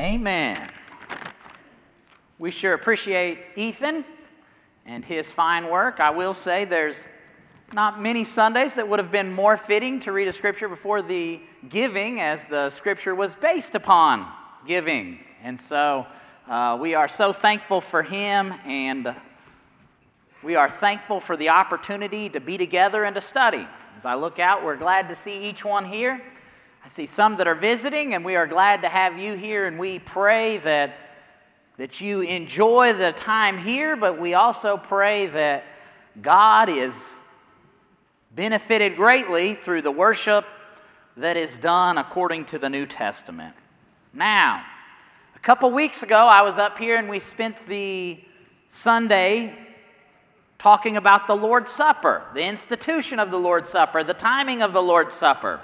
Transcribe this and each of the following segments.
Amen. We sure appreciate Ethan and his fine work. I will say there's not many Sundays that would have been more fitting to read a scripture before the giving, as the scripture was based upon giving. And so uh, we are so thankful for him, and we are thankful for the opportunity to be together and to study. As I look out, we're glad to see each one here. I see some that are visiting, and we are glad to have you here, and we pray that, that you enjoy the time here, but we also pray that God is benefited greatly through the worship that is done according to the New Testament. Now, a couple weeks ago, I was up here and we spent the Sunday talking about the Lord's Supper, the institution of the Lord's Supper, the timing of the Lord's Supper.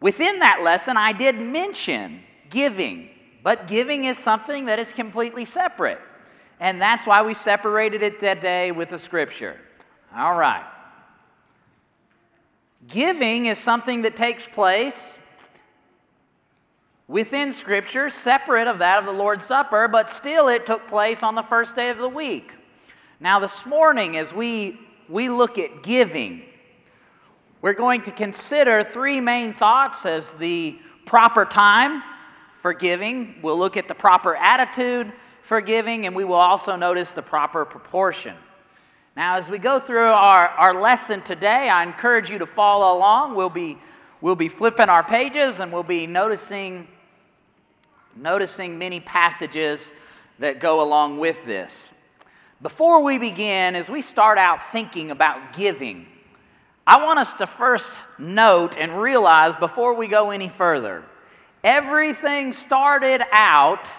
Within that lesson, I did mention giving, but giving is something that is completely separate. And that's why we separated it that day with the scripture. All right. Giving is something that takes place within Scripture, separate of that of the Lord's Supper, but still it took place on the first day of the week. Now, this morning, as we, we look at giving, we're going to consider three main thoughts as the proper time for giving. We'll look at the proper attitude for giving, and we will also notice the proper proportion. Now, as we go through our, our lesson today, I encourage you to follow along. We'll be, we'll be flipping our pages and we'll be noticing, noticing many passages that go along with this. Before we begin, as we start out thinking about giving, I want us to first note and realize before we go any further everything started out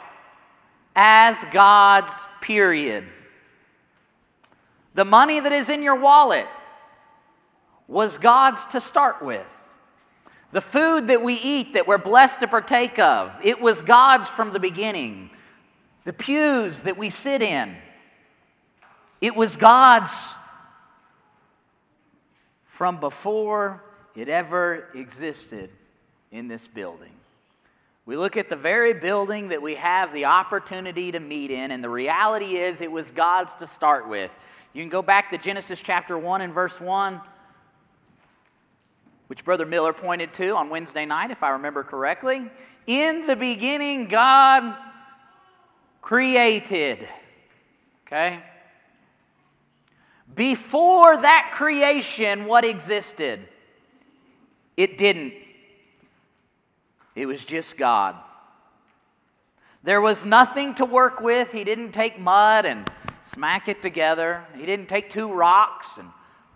as God's period. The money that is in your wallet was God's to start with. The food that we eat that we're blessed to partake of, it was God's from the beginning. The pews that we sit in, it was God's from before it ever existed in this building. We look at the very building that we have the opportunity to meet in, and the reality is it was God's to start with. You can go back to Genesis chapter 1 and verse 1, which Brother Miller pointed to on Wednesday night, if I remember correctly. In the beginning, God created. Okay? Before that creation, what existed? It didn't. It was just God. There was nothing to work with. He didn't take mud and smack it together. He didn't take two rocks and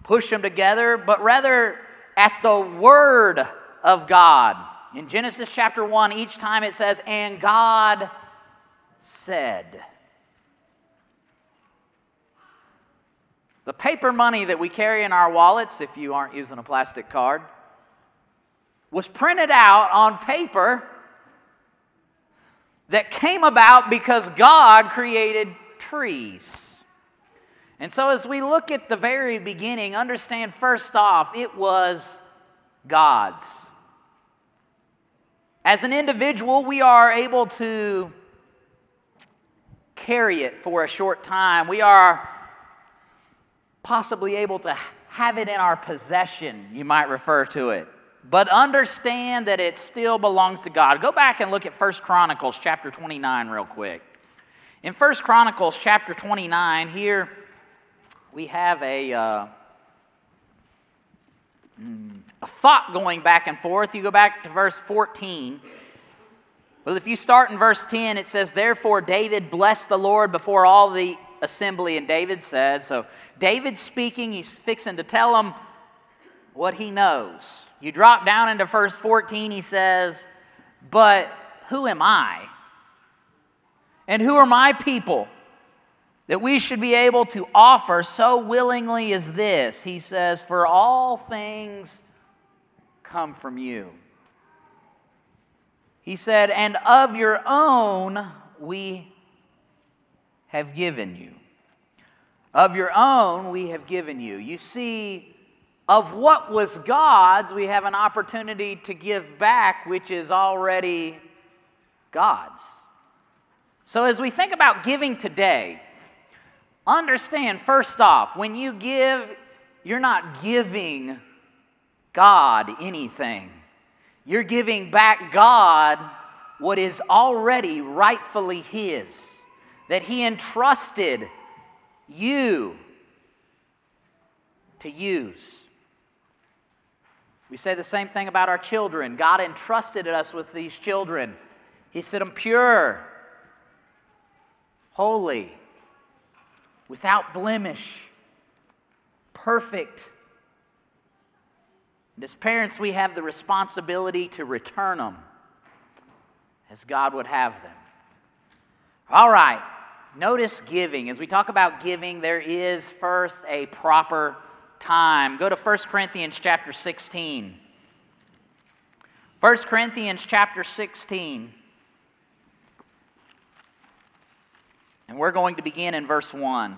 push them together, but rather at the Word of God. In Genesis chapter 1, each time it says, and God said. The paper money that we carry in our wallets, if you aren't using a plastic card, was printed out on paper that came about because God created trees. And so, as we look at the very beginning, understand first off, it was God's. As an individual, we are able to carry it for a short time. We are possibly able to have it in our possession, you might refer to it. But understand that it still belongs to God. Go back and look at First Chronicles chapter 29 real quick. In First Chronicles chapter 29, here we have a, uh, mm, a thought going back and forth. You go back to verse 14. Well, if you start in verse 10, it says, Therefore David blessed the Lord before all the assembly, and David said, so David's speaking, he's fixing to tell them what he knows. You drop down into verse 14, he says, But who am I? And who are my people that we should be able to offer so willingly as this? He says, For all things come from you. He said, And of your own we have given you. Of your own we have given you. You see, of what was God's, we have an opportunity to give back, which is already God's. So, as we think about giving today, understand first off, when you give, you're not giving God anything. You're giving back God what is already rightfully His, that He entrusted you to use. We say the same thing about our children. God entrusted us with these children. He said them pure, holy, without blemish, perfect. And as parents, we have the responsibility to return them as God would have them. All right, notice giving. As we talk about giving, there is first a proper time. Go to 1 Corinthians chapter 16. 1 Corinthians chapter 16. And we're going to begin in verse 1.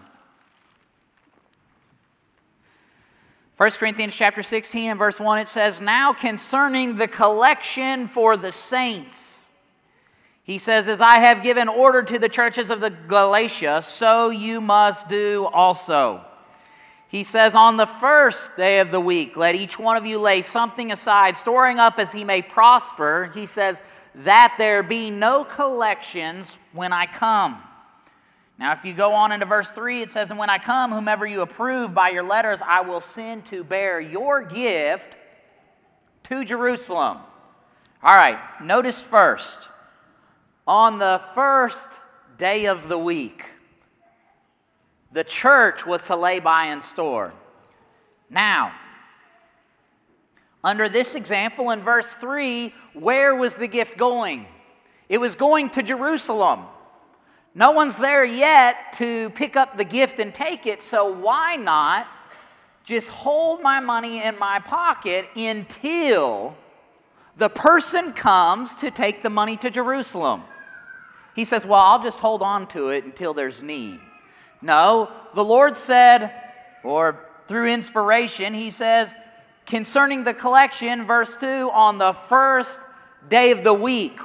1 Corinthians chapter 16 and verse 1 it says, Now concerning the collection for the saints, he says, As I have given order to the churches of the Galatia, so you must do also. He says, On the first day of the week, let each one of you lay something aside, storing up as he may prosper. He says, That there be no collections when I come. Now, if you go on into verse 3, it says, And when I come, whomever you approve by your letters, I will send to bear your gift to Jerusalem. All right, notice first, on the first day of the week, the church was to lay by and store. Now, under this example in verse 3, where was the gift going? It was going to Jerusalem. No one's there yet to pick up the gift and take it, so why not just hold my money in my pocket until the person comes to take the money to Jerusalem? He says, Well, I'll just hold on to it until there's need. No, the Lord said, or through inspiration, He says, concerning the collection, verse 2, on the first day of the week,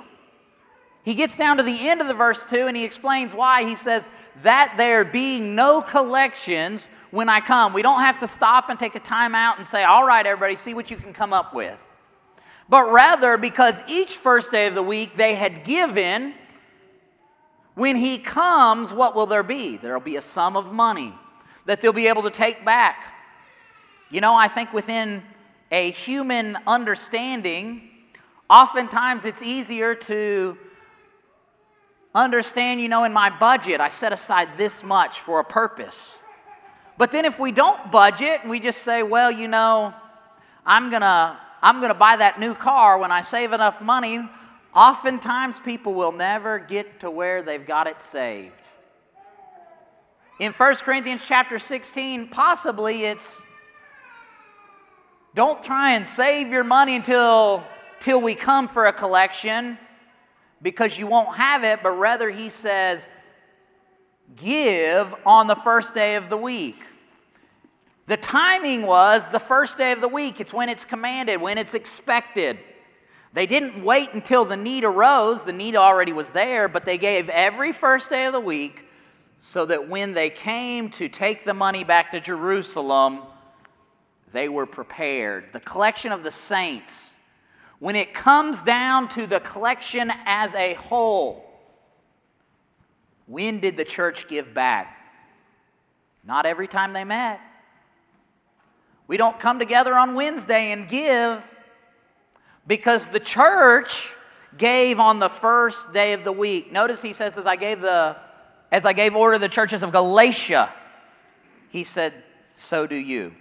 he gets down to the end of the verse 2 and he explains why. He says, That there being no collections when I come. We don't have to stop and take a time out and say, All right, everybody, see what you can come up with. But rather, because each first day of the week they had given, when he comes, what will there be? There will be a sum of money that they'll be able to take back. You know, I think within a human understanding, oftentimes it's easier to understand, you know, in my budget, I set aside this much for a purpose. But then if we don't budget and we just say, well, you know, I'm going to I'm going to buy that new car when I save enough money, oftentimes people will never get to where they've got it saved. In 1 Corinthians chapter 16, possibly it's don't try and save your money until till we come for a collection because you won't have it, but rather he says, give on the first day of the week. The timing was the first day of the week. It's when it's commanded, when it's expected. They didn't wait until the need arose. The need already was there, but they gave every first day of the week so that when they came to take the money back to Jerusalem, they were prepared. The collection of the saints when it comes down to the collection as a whole, when did the church give back? Not every time they met. We don't come together on Wednesday and give because the church gave on the first day of the week. Notice he says, as I gave the as I gave order to the churches of Galatia, he said, so do you.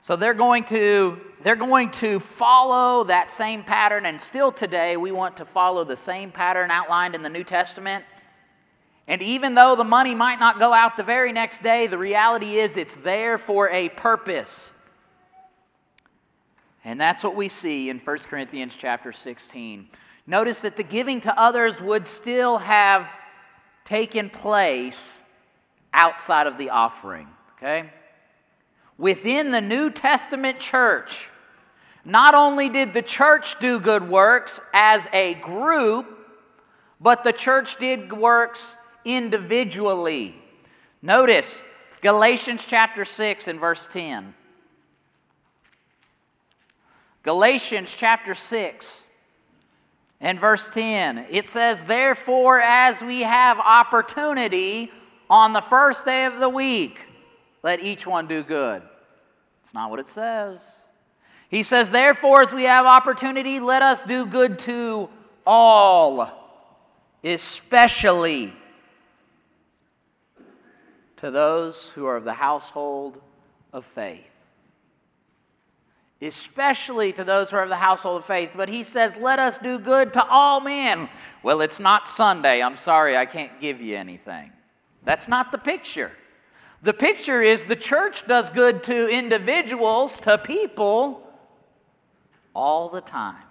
So they're going to they're going to follow that same pattern and still today we want to follow the same pattern outlined in the New Testament. And even though the money might not go out the very next day, the reality is it's there for a purpose. And that's what we see in 1 Corinthians chapter 16. Notice that the giving to others would still have taken place outside of the offering, okay? within the New Testament church, not only did the church do good works as a group, but the church did works individually. Notice Galatians chapter 6 and verse 10. Galatians chapter 6 and verse 10. It says, Therefore, as we have opportunity on the first day of the week, let each one do good. It's not what it says. He says, Therefore, as we have opportunity, let us do good to all, especially to those who are of the household of faith. Especially to those who are of the household of faith. But he says, Let us do good to all men. Well, it's not Sunday. I'm sorry, I can't give you anything. That's not the picture. The picture is the church does good to individuals, to people, all the time.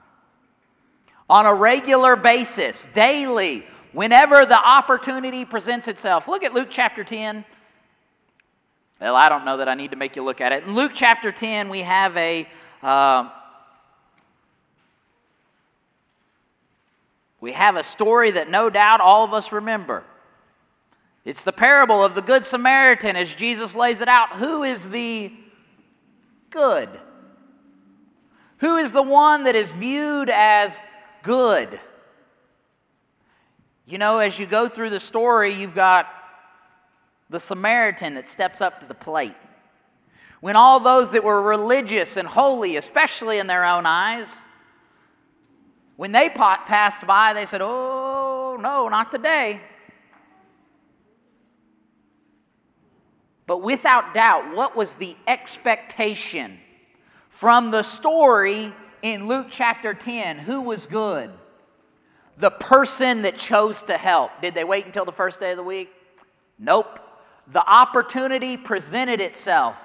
On a regular basis, daily, whenever the opportunity presents itself. Look at Luke chapter 10. Well, I don't know that I need to make you look at it. In Luke chapter 10, we have a. Uh, we have a story that no doubt all of us remember. It's the parable of the Good Samaritan as Jesus lays it out. Who is the good? Who is the one that is viewed as good? You know, as you go through the story, you've got the Samaritan that steps up to the plate. When all those that were religious and holy, especially in their own eyes, when they passed by, they said, Oh, no, not today. But without doubt, what was the expectation from the story in Luke chapter 10. Who was good? The person that chose to help. Did they wait until the first day of the week? Nope. The opportunity presented itself.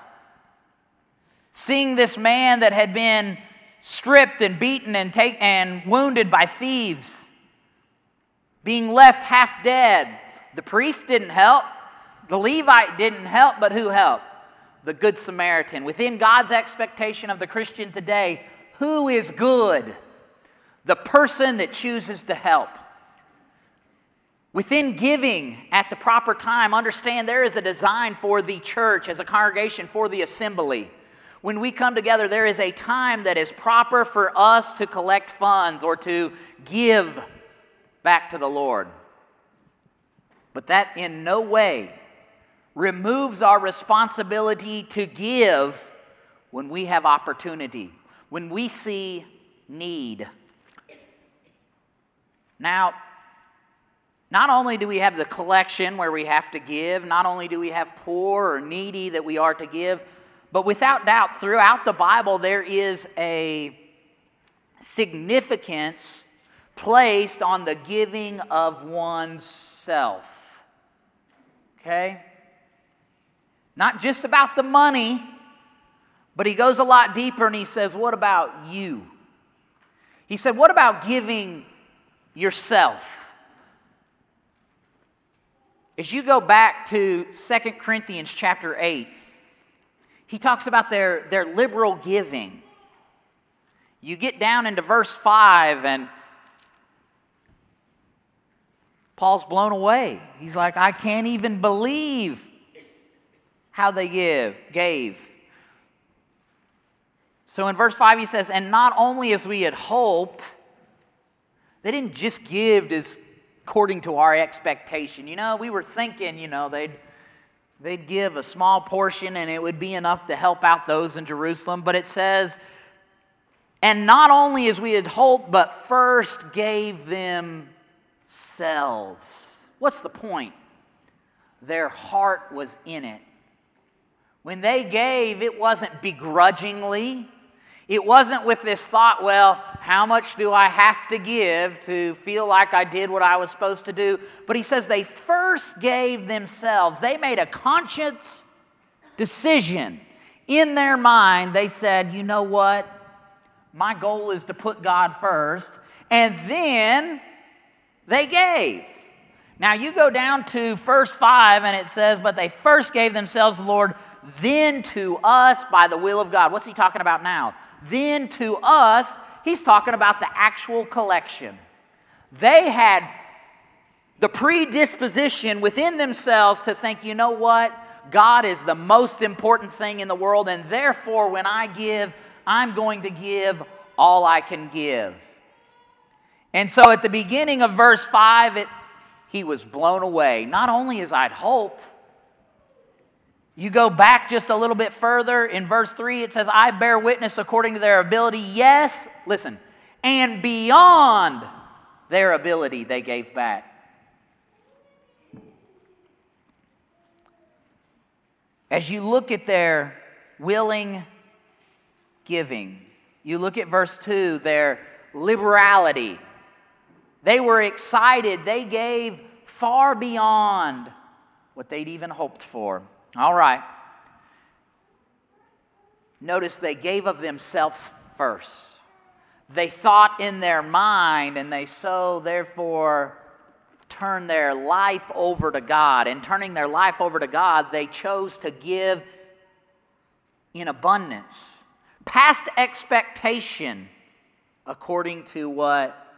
Seeing this man that had been stripped and beaten and, take, and wounded by thieves, being left half dead. The priest didn't help, the Levite didn't help, but who helped? the Good Samaritan. Within God's expectation of the Christian today, who is good? The person that chooses to help. Within giving at the proper time, understand there is a design for the church as a congregation, for the assembly. When we come together, there is a time that is proper for us to collect funds or to give back to the Lord. But that in no way removes our responsibility to give when we have opportunity, when we see need. Now, not only do we have the collection where we have to give, not only do we have poor or needy that we are to give, but without doubt, throughout the Bible, there is a significance placed on the giving of one's self. Okay? Not just about the money, but he goes a lot deeper and he says, What about you? He said, What about giving yourself? As you go back to 2 Corinthians chapter 8, he talks about their, their liberal giving. You get down into verse 5, and Paul's blown away. He's like, I can't even believe how they give, gave. So in verse 5, he says, And not only as we had hoped, they didn't just give as according to our expectation. You know, we were thinking, you know, they'd, they'd give a small portion and it would be enough to help out those in Jerusalem. But it says, And not only as we had hoped, but first gave themselves. What's the point? Their heart was in it. When they gave, it wasn't begrudgingly. It wasn't with this thought, well, how much do I have to give to feel like I did what I was supposed to do? But he says they first gave themselves. They made a conscious decision. In their mind, they said, you know what? My goal is to put God first. And then they gave. Now you go down to verse 5 and it says, But they first gave themselves the Lord, then to us by the will of God. What's he talking about now? Then to us, he's talking about the actual collection. They had the predisposition within themselves to think, you know what? God is the most important thing in the world, and therefore, when I give, I'm going to give all I can give. And so at the beginning of verse 5, it, he was blown away, not only as I'd hoped. You go back just a little bit further, in verse 3, it says, I bear witness according to their ability. Yes, listen, and beyond their ability they gave back. As you look at their willing giving, you look at verse 2, their liberality. They were excited. They gave far beyond what they'd even hoped for. All right. Notice they gave of themselves first. They thought in their mind, and they so therefore turn their life over to God. And turning their life over to God, they chose to give in abundance, past expectation, according to what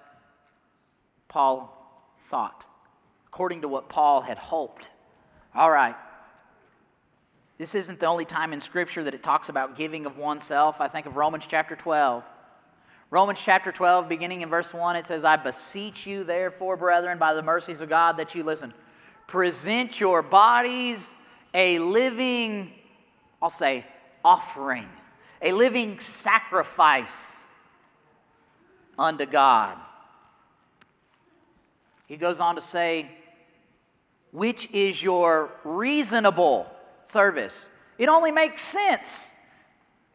Paul thought, according to what Paul had hoped. All right. This isn't the only time in Scripture that it talks about giving of oneself. I think of Romans chapter 12. Romans chapter 12, beginning in verse 1, it says, I beseech you, therefore, brethren, by the mercies of God, that you listen, present your bodies a living, I'll say, offering, a living sacrifice unto God. He goes on to say, which is your reasonable service. It only makes sense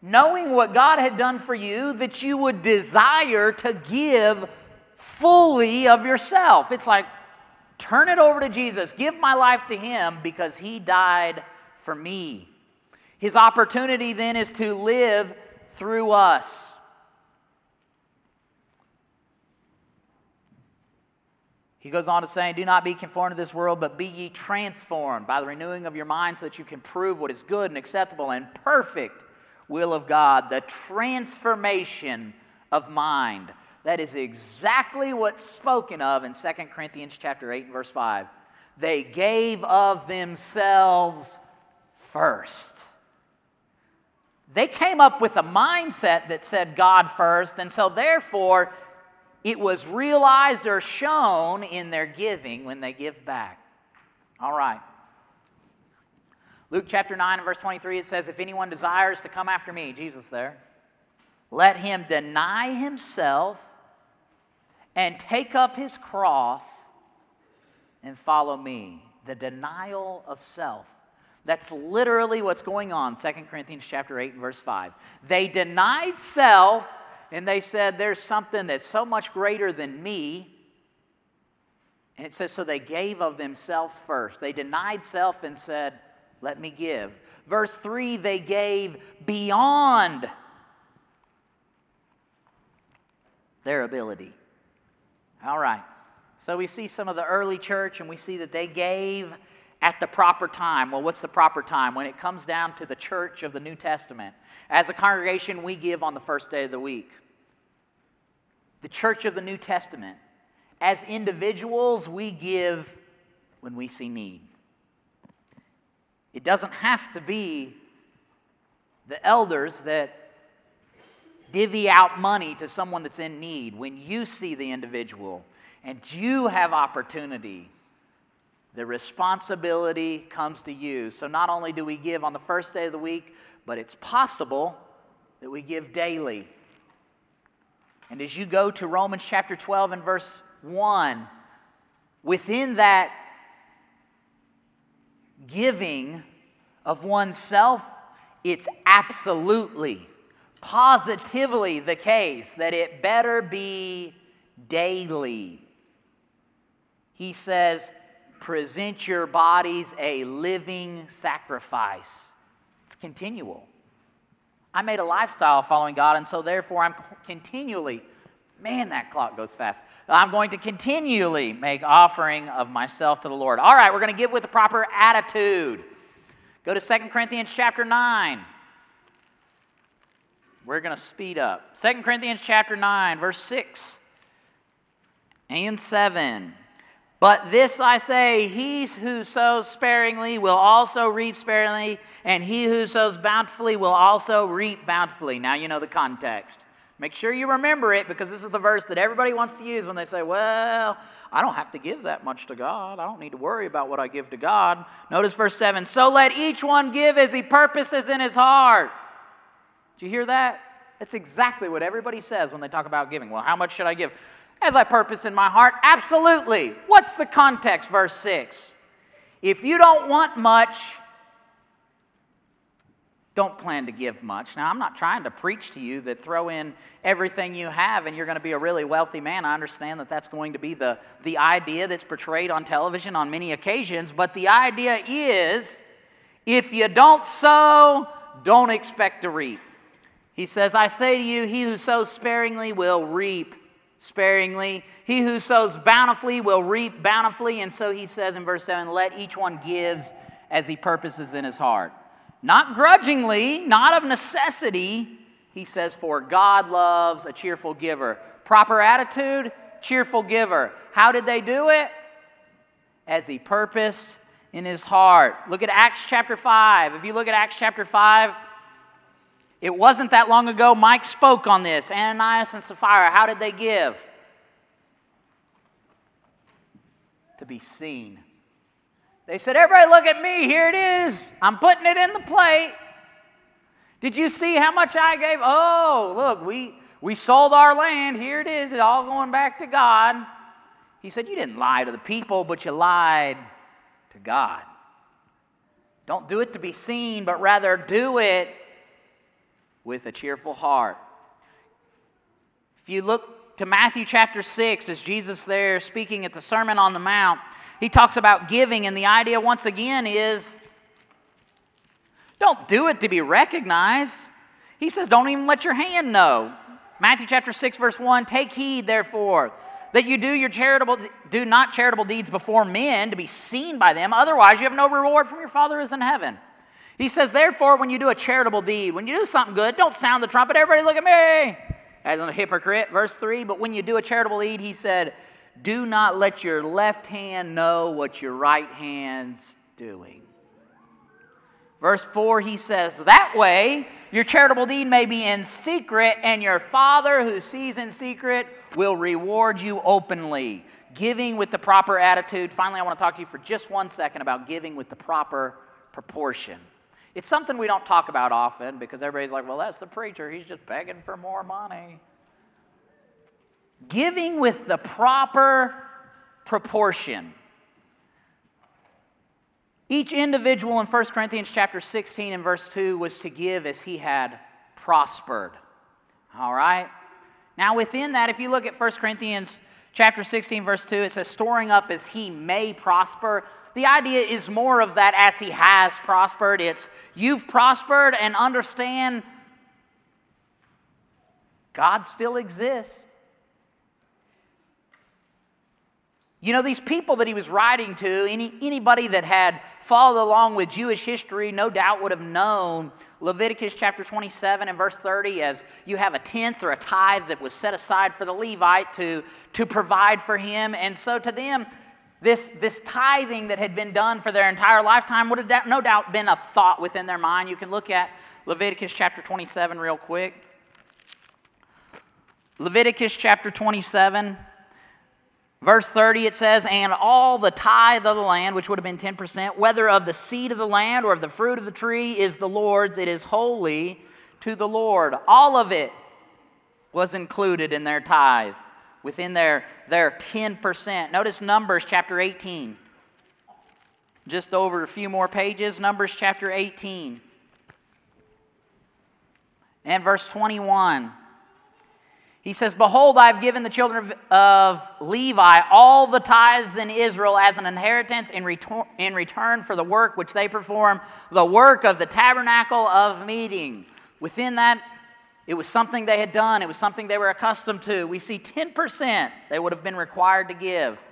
knowing what God had done for you, that you would desire to give fully of yourself. It's like, turn it over to Jesus, give my life to Him because He died for me. His opportunity then is to live through us. He goes on to say, Do not be conformed to this world, but be ye transformed by the renewing of your mind so that you can prove what is good and acceptable and perfect will of God, the transformation of mind. That is exactly what's spoken of in 2 Corinthians chapter 8 and verse 5. They gave of themselves first. They came up with a mindset that said God first, and so therefore it was realized or shown in their giving when they give back. All right. Luke chapter 9 and verse 23, it says, If anyone desires to come after me, Jesus there, let him deny himself and take up his cross and follow me. The denial of self. That's literally what's going on, 2 Corinthians chapter 8 and verse 5. They denied self and they said, There's something that's so much greater than me. And it says, So they gave of themselves first. They denied self and said, let me give. Verse 3 they gave beyond their ability. All right. So we see some of the early church and we see that they gave at the proper time. Well, what's the proper time? When it comes down to the church of the New Testament. As a congregation, we give on the first day of the week. The church of the New Testament. As individuals, we give when we see need. It doesn't have to be the elders that divvy out money to someone that's in need. When you see the individual and you have opportunity, the responsibility comes to you. So not only do we give on the first day of the week, but it's possible that we give daily. And as you go to Romans chapter 12 and verse 1, within that giving of oneself, it's absolutely, positively the case that it better be daily. He says, present your bodies a living sacrifice. It's continual. I made a lifestyle following God, and so therefore I'm continually Man, that clock goes fast. I'm going to continually make offering of myself to the Lord. All right, we're going to give with the proper attitude. Go to 2 Corinthians chapter 9. We're going to speed up. 2 Corinthians chapter 9, verse 6 and 7. But this I say he who sows sparingly will also reap sparingly, and he who sows bountifully will also reap bountifully. Now you know the context. Make sure you remember it because this is the verse that everybody wants to use when they say, Well, I don't have to give that much to God. I don't need to worry about what I give to God. Notice verse 7 So let each one give as he purposes in his heart. Did you hear that? That's exactly what everybody says when they talk about giving. Well, how much should I give? As I purpose in my heart? Absolutely. What's the context? Verse 6. If you don't want much, don't plan to give much. Now, I'm not trying to preach to you that throw in everything you have and you're going to be a really wealthy man. I understand that that's going to be the, the idea that's portrayed on television on many occasions, but the idea is if you don't sow, don't expect to reap. He says, I say to you, he who sows sparingly will reap sparingly. He who sows bountifully will reap bountifully. And so he says in verse 7 let each one gives as he purposes in his heart not grudgingly, not of necessity. He says, For God loves a cheerful giver. Proper attitude, cheerful giver. How did they do it? As he purposed in his heart. Look at Acts chapter 5. If you look at Acts chapter 5, it wasn't that long ago Mike spoke on this. Ananias and Sapphira, how did they give? To be seen. They said, Everybody look at me. Here it is. I'm putting it in the plate. Did you see how much I gave? Oh, look, we, we sold our land. Here it is. It's all going back to God. He said, You didn't lie to the people, but you lied to God. Don't do it to be seen, but rather do it with a cheerful heart. If you look to Matthew chapter 6, as Jesus there speaking at the Sermon on the Mount, he talks about giving, and the idea, once again, is don't do it to be recognized. He says, don't even let your hand know. Matthew chapter 6, verse 1 Take heed, therefore, that you do your charitable do not charitable deeds before men to be seen by them, otherwise you have no reward from your Father who is in heaven. He says, therefore, when you do a charitable deed, when you do something good, don't sound the trumpet, everybody look at me, as a hypocrite. Verse 3, but when you do a charitable deed, he said, do not let your left hand know what your right hand's doing. Verse 4, he says, That way your charitable deed may be in secret, and your Father who sees in secret will reward you openly. Giving with the proper attitude. Finally, I want to talk to you for just one second about giving with the proper proportion. It's something we don't talk about often because everybody's like, well, that's the preacher. He's just begging for more money. Giving with the proper proportion. Each individual in 1 Corinthians chapter 16 and verse 2 was to give as he had prospered. All right? Now, within that, if you look at 1 Corinthians chapter 16, verse 2, it says, storing up as he may prosper. The idea is more of that as he has prospered. It's you've prospered and understand God still exists. You know, these people that he was writing to, any, anybody that had followed along with Jewish history, no doubt would have known Leviticus chapter 27 and verse 30 as you have a tenth or a tithe that was set aside for the Levite to, to provide for him. And so to them, this, this tithing that had been done for their entire lifetime would have no doubt been a thought within their mind. You can look at Leviticus chapter 27 real quick. Leviticus chapter 27 Verse 30, it says, And all the tithe of the land, which would have been 10%, whether of the seed of the land or of the fruit of the tree, is the Lord's. It is holy to the Lord. All of it was included in their tithe, within their, their 10%. Notice Numbers chapter 18. Just over a few more pages, Numbers chapter 18. And verse 21. He says, Behold, I've given the children of Levi all the tithes in Israel as an inheritance in return, in return for the work which they perform, the work of the tabernacle of meeting. Within that, it was something they had done, it was something they were accustomed to. We see 10% they would have been required to give.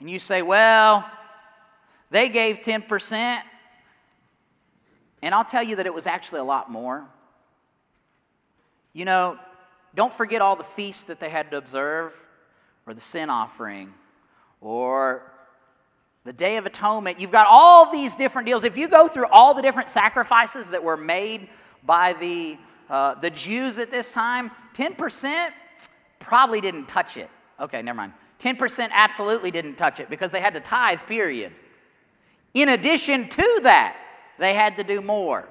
And you say, Well, they gave 10%. And I'll tell you that it was actually a lot more. You know, don't forget all the feasts that they had to observe, or the sin offering, or the Day of Atonement. You've got all these different deals. If you go through all the different sacrifices that were made by the, uh, the Jews at this time, 10% probably didn't touch it. Okay, never mind. 10% absolutely didn't touch it because they had to tithe, period. In addition to that, they had to do more.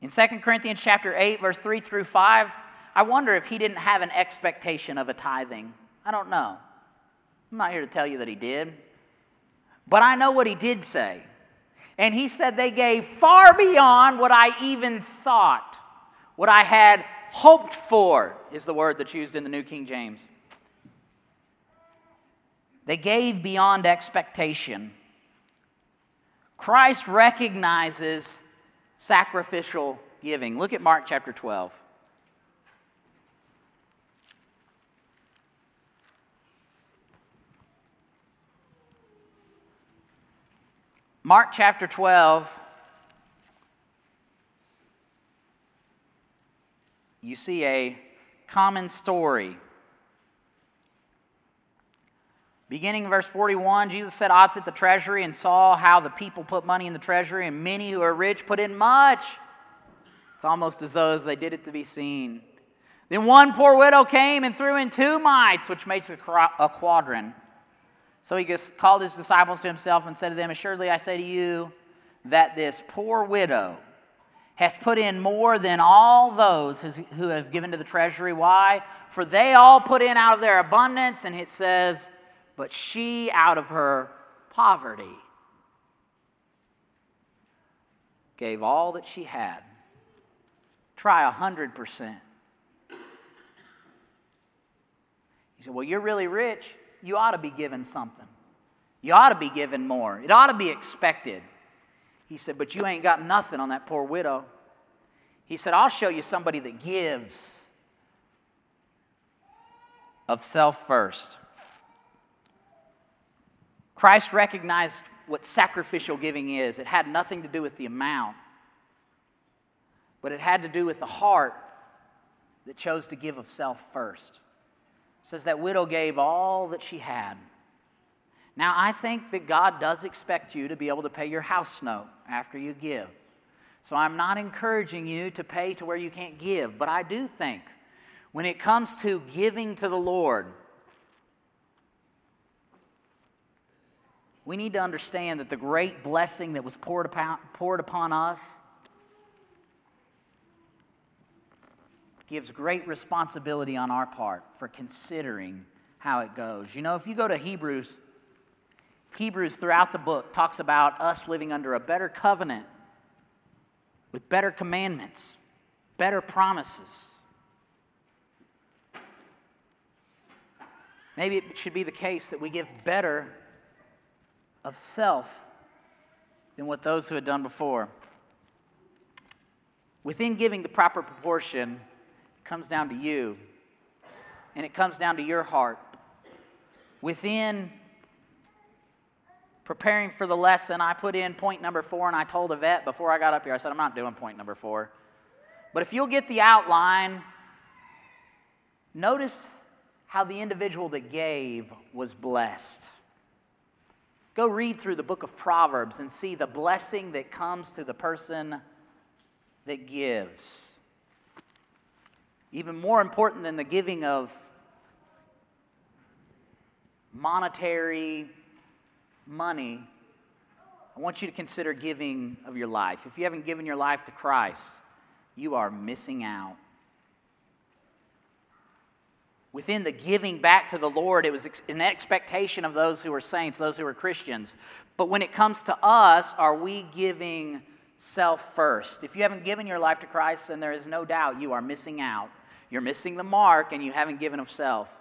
In 2 Corinthians chapter 8 verse 3 through 5, I wonder if he didn't have an expectation of a tithing. I don't know. I'm not here to tell you that he did. But I know what he did say. And he said they gave far beyond what I even thought, what I had hoped for, is the word that's used in the New King James. They gave beyond expectation. Christ recognizes sacrificial giving. Look at Mark chapter 12. Mark chapter 12, you see a common story. Beginning in verse 41, Jesus set opposite the treasury and saw how the people put money in the treasury, and many who are rich put in much. It's almost as though they did it to be seen. Then one poor widow came and threw in two mites, which makes a quadrant. So he called his disciples to himself and said to them, Assuredly, I say to you that this poor widow has put in more than all those who have given to the treasury. Why? For they all put in out of their abundance, and it says, But she out of her poverty gave all that she had. Try a hundred percent. He said, Well, you're really rich you ought to be given something. You ought to be given more. It ought to be expected. He said, But you ain't got nothing on that poor widow. He said, I'll show you somebody that gives of self first. Christ recognized what sacrificial giving is. It had nothing to do with the amount, but it had to do with the heart that chose to give of self first It says that widow gave all that she had. Now, I think that God does expect you to be able to pay your house note after you give. So I'm not encouraging you to pay to where you can't give, but I do think when it comes to giving to the Lord, we need to understand that the great blessing that was poured upon, poured upon us gives great responsibility on our part for considering how it goes. You know, if you go to Hebrews, Hebrews throughout the book talks about us living under a better covenant with better commandments, better promises. Maybe it should be the case that we give better of self than what those who had done before. Within giving the proper proportion, comes down to you, and it comes down to your heart. Within preparing for the lesson, I put in point number four, and I told Yvette before I got up here, I said, I'm not doing point number four. But if you'll get the outline, notice how the individual that gave was blessed. Go read through the book of Proverbs and see the blessing that comes to the person that gives even more important than the giving of monetary money, I want you to consider giving of your life. If you haven't given your life to Christ, you are missing out. Within the giving back to the Lord, it was an expectation of those who were saints, those who were Christians. But when it comes to us, are we giving self first? If you haven't given your life to Christ, then there is no doubt you are missing out you're missing the mark and you haven't given of self.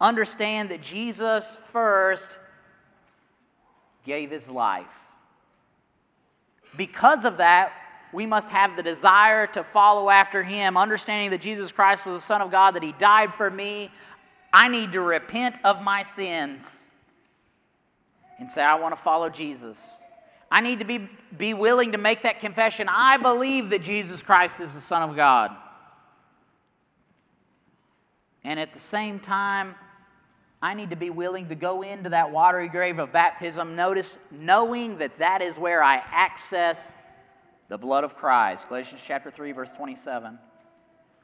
Understand that Jesus first gave his life. Because of that, we must have the desire to follow after him, understanding that Jesus Christ was the Son of God, that he died for me. I need to repent of my sins and say, I want to follow Jesus. I need to be, be willing to make that confession. I believe that Jesus Christ is the Son of God. And at the same time, I need to be willing to go into that watery grave of baptism, notice, knowing that that is where I access the blood of Christ. Galatians chapter 3, verse 27.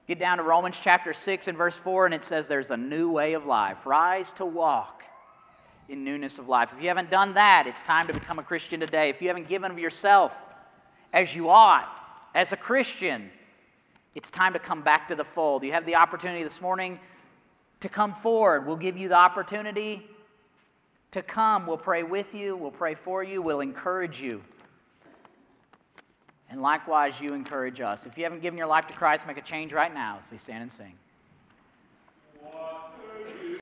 Get down to Romans chapter 6 and verse 4, and it says there's a new way of life. Rise to walk in newness of life. If you haven't done that, it's time to become a Christian today. If you haven't given of yourself as you ought as a Christian, it's time to come back to the fold. You have the opportunity this morning to come forward. We'll give you the opportunity to come. We'll pray with you, we'll pray for you, we'll encourage you. And likewise, you encourage us. If you haven't given your life to Christ, make a change right now as we stand and sing.